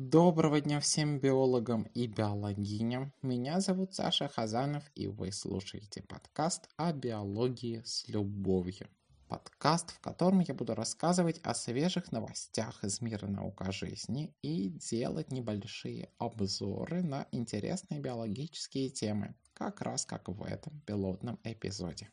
Доброго дня всем биологам и биологиням. Меня зовут Саша Хазанов, и вы слушаете подкаст о биологии с любовью. Подкаст, в котором я буду рассказывать о свежих новостях из мира наука жизни и делать небольшие обзоры на интересные биологические темы, как раз как в этом пилотном эпизоде.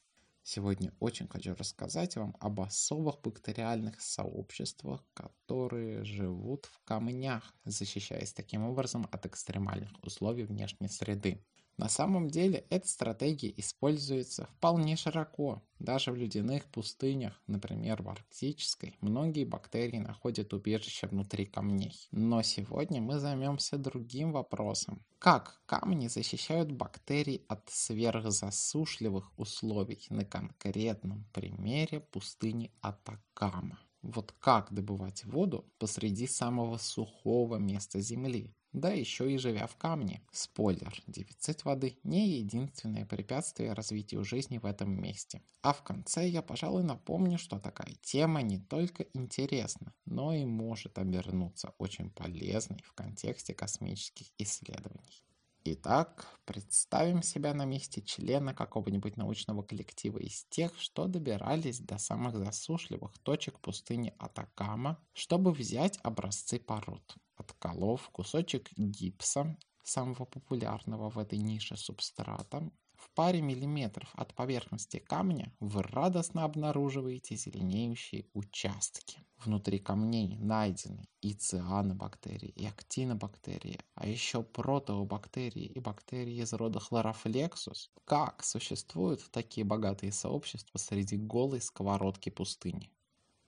Сегодня очень хочу рассказать вам об особых бактериальных сообществах, которые живут в камнях, защищаясь таким образом от экстремальных условий внешней среды. На самом деле эта стратегия используется вполне широко. Даже в ледяных пустынях, например в арктической, многие бактерии находят убежище внутри камней. Но сегодня мы займемся другим вопросом. Как камни защищают бактерий от сверхзасушливых условий на конкретном примере пустыни Атакама? Вот как добывать воду посреди самого сухого места Земли? Да еще и живя в камне. Спойлер, дефицит воды не единственное препятствие развитию жизни в этом месте. А в конце я, пожалуй, напомню, что такая тема не только интересна, но и может обернуться очень полезной в контексте космических исследований. Итак, представим себя на месте члена какого-нибудь научного коллектива из тех, что добирались до самых засушливых точек пустыни Атакама, чтобы взять образцы пород. Отколов кусочек гипса, самого популярного в этой нише субстрата, в паре миллиметров от поверхности камня вы радостно обнаруживаете зеленеющие участки. Внутри камней найдены и цианобактерии, и актинобактерии, а еще протеобактерии и бактерии из рода хлорофлексус. Как существуют такие богатые сообщества среди голой сковородки пустыни?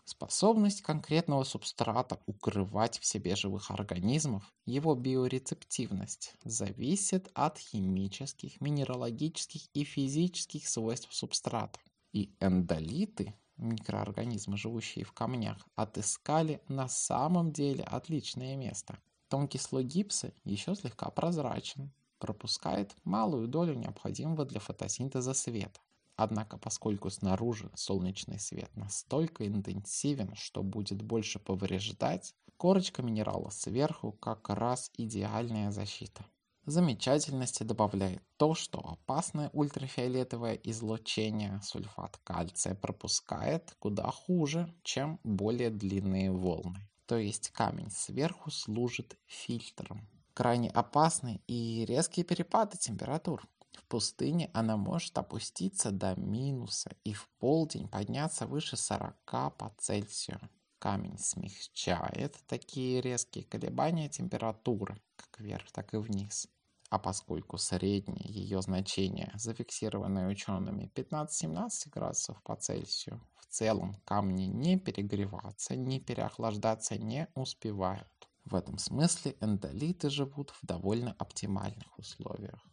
Способность конкретного субстрата укрывать в себе живых организмов, его биорецептивность, зависит от химических, минералогических и физических свойств субстрата. И эндолиты, микроорганизмы, живущие в камнях, отыскали на самом деле отличное место. Тонкий слой гипса еще слегка прозрачен, пропускает малую долю необходимого для фотосинтеза света. Однако, поскольку снаружи солнечный свет настолько интенсивен, что будет больше повреждать, корочка минерала сверху как раз идеальная защита. Замечательности добавляет то, что опасное ультрафиолетовое излучение сульфат кальция пропускает куда хуже, чем более длинные волны. То есть камень сверху служит фильтром. Крайне опасны и резкие перепады температур. В пустыне она может опуститься до минуса и в полдень подняться выше 40 по Цельсию. Камень смягчает такие резкие колебания температуры, как вверх, так и вниз. А поскольку среднее ее значение, зафиксированное учеными 15-17 градусов по Цельсию, в целом камни не перегреваться, не переохлаждаться не успевают. В этом смысле эндолиты живут в довольно оптимальных условиях.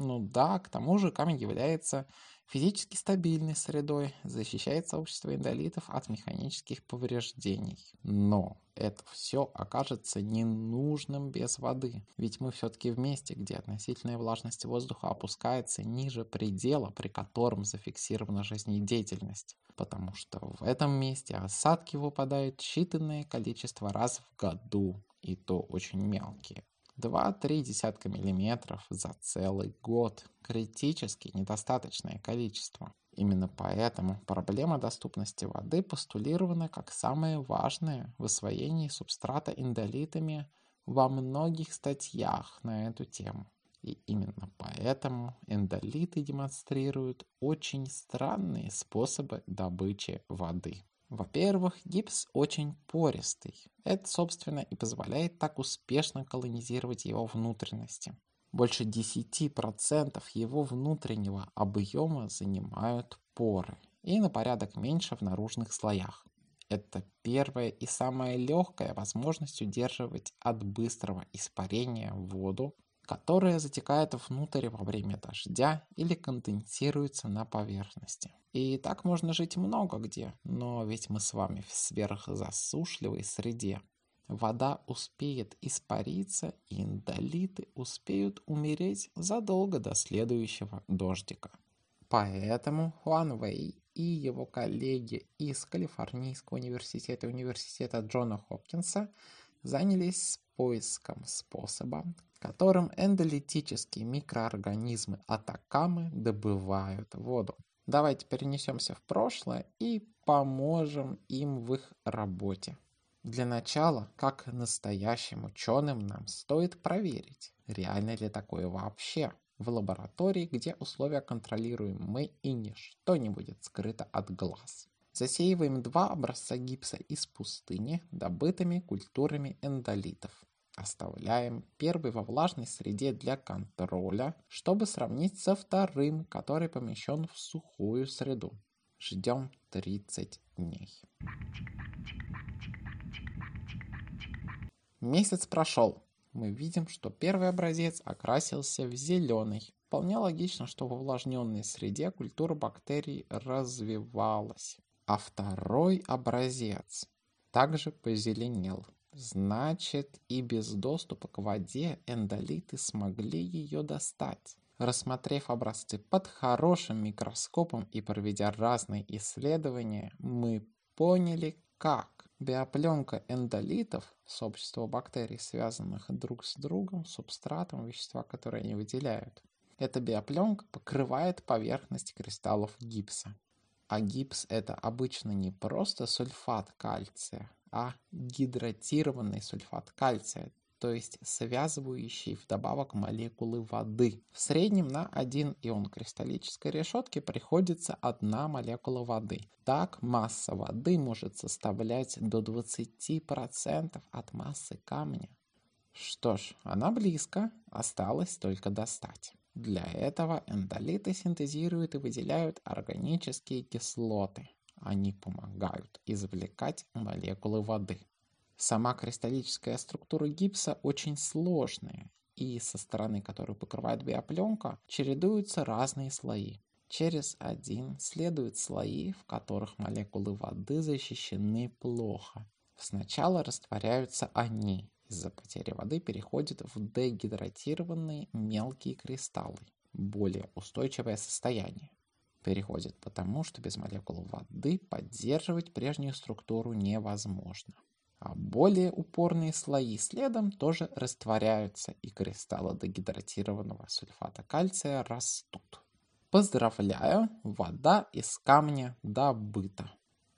Ну да, к тому же камень является физически стабильной средой, защищает сообщество индолитов от механических повреждений. Но это все окажется ненужным без воды, ведь мы все-таки в месте, где относительная влажность воздуха опускается ниже предела, при котором зафиксирована жизнедеятельность, потому что в этом месте осадки выпадают считанное количество раз в году, и то очень мелкие. 2-3 десятка миллиметров за целый год. Критически недостаточное количество. Именно поэтому проблема доступности воды постулирована как самое важное в освоении субстрата индолитами во многих статьях на эту тему. И именно поэтому эндолиты демонстрируют очень странные способы добычи воды. Во-первых, гипс очень пористый. Это, собственно, и позволяет так успешно колонизировать его внутренности. Больше 10% его внутреннего объема занимают поры и на порядок меньше в наружных слоях. Это первая и самая легкая возможность удерживать от быстрого испарения воду которая затекает внутрь во время дождя или конденсируется на поверхности. И так можно жить много где, но ведь мы с вами в сверхзасушливой среде. Вода успеет испариться, и индолиты успеют умереть задолго до следующего дождика. Поэтому Хуан Вэй и его коллеги из Калифорнийского университета и университета Джона Хопкинса занялись поиском способа, которым эндолитические микроорганизмы Атакамы добывают воду. Давайте перенесемся в прошлое и поможем им в их работе. Для начала, как настоящим ученым, нам стоит проверить, реально ли такое вообще в лаборатории, где условия контролируем мы и ничто не будет скрыто от глаз. Засеиваем два образца гипса из пустыни, добытыми культурами эндолитов. Оставляем первый во влажной среде для контроля, чтобы сравнить со вторым, который помещен в сухую среду. Ждем 30 дней. Месяц прошел. Мы видим, что первый образец окрасился в зеленый. Вполне логично, что в увлажненной среде культура бактерий развивалась. А второй образец также позеленел. Значит, и без доступа к воде эндолиты смогли ее достать. Рассмотрев образцы под хорошим микроскопом и проведя разные исследования, мы поняли, как биопленка эндолитов, сообщество бактерий, связанных друг с другом, субстратом, вещества, которые они выделяют. Эта биопленка покрывает поверхность кристаллов гипса. А гипс это обычно не просто сульфат кальция, а гидратированный сульфат кальция, то есть связывающий вдобавок молекулы воды. В среднем на один ион кристаллической решетки приходится одна молекула воды. Так масса воды может составлять до 20% от массы камня. Что ж, она близко, осталось только достать. Для этого эндолиты синтезируют и выделяют органические кислоты. Они помогают извлекать молекулы воды. Сама кристаллическая структура гипса очень сложная, и со стороны, которую покрывает биопленка, чередуются разные слои. Через один следуют слои, в которых молекулы воды защищены плохо. Сначала растворяются они, из-за потери воды переходят в дегидратированные мелкие кристаллы, более устойчивое состояние переходит потому, что без молекул воды поддерживать прежнюю структуру невозможно. А более упорные слои следом тоже растворяются, и кристаллы дегидратированного сульфата кальция растут. Поздравляю, вода из камня добыта.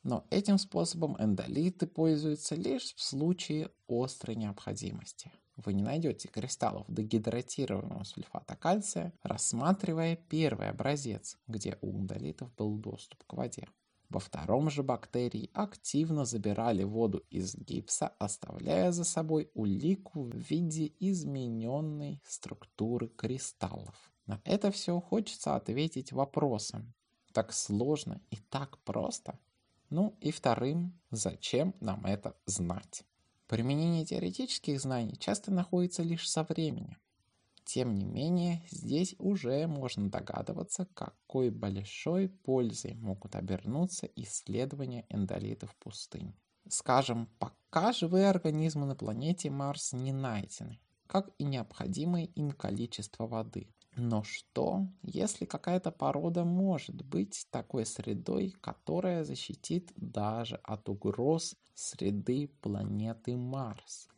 Но этим способом эндолиты пользуются лишь в случае острой необходимости вы не найдете кристаллов дегидратированного сульфата кальция, рассматривая первый образец, где у эндолитов был доступ к воде. Во втором же бактерии активно забирали воду из гипса, оставляя за собой улику в виде измененной структуры кристаллов. На это все хочется ответить вопросом. Так сложно и так просто? Ну и вторым, зачем нам это знать? Применение теоретических знаний часто находится лишь со временем. Тем не менее, здесь уже можно догадываться, какой большой пользой могут обернуться исследования эндолитов пустынь. Скажем, пока живые организмы на планете Марс не найдены, как и необходимое им количество воды. Но что, если какая-то порода может быть такой средой, которая защитит даже от угроз среды планеты Марс?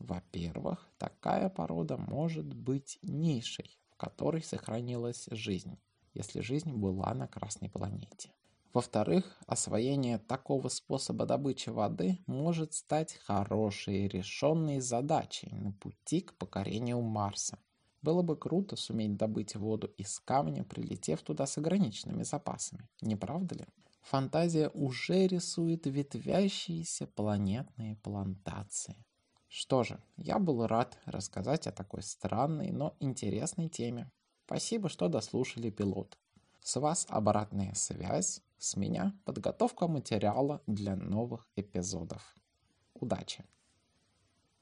Во-первых, такая порода может быть нишей, в которой сохранилась жизнь, если жизнь была на Красной планете. Во-вторых, освоение такого способа добычи воды может стать хорошей решенной задачей на пути к покорению Марса. Было бы круто суметь добыть воду из камня, прилетев туда с ограниченными запасами, не правда ли? Фантазия уже рисует ветвящиеся планетные плантации. Что же, я был рад рассказать о такой странной, но интересной теме. Спасибо, что дослушали пилот. С вас обратная связь, с меня подготовка материала для новых эпизодов. Удачи!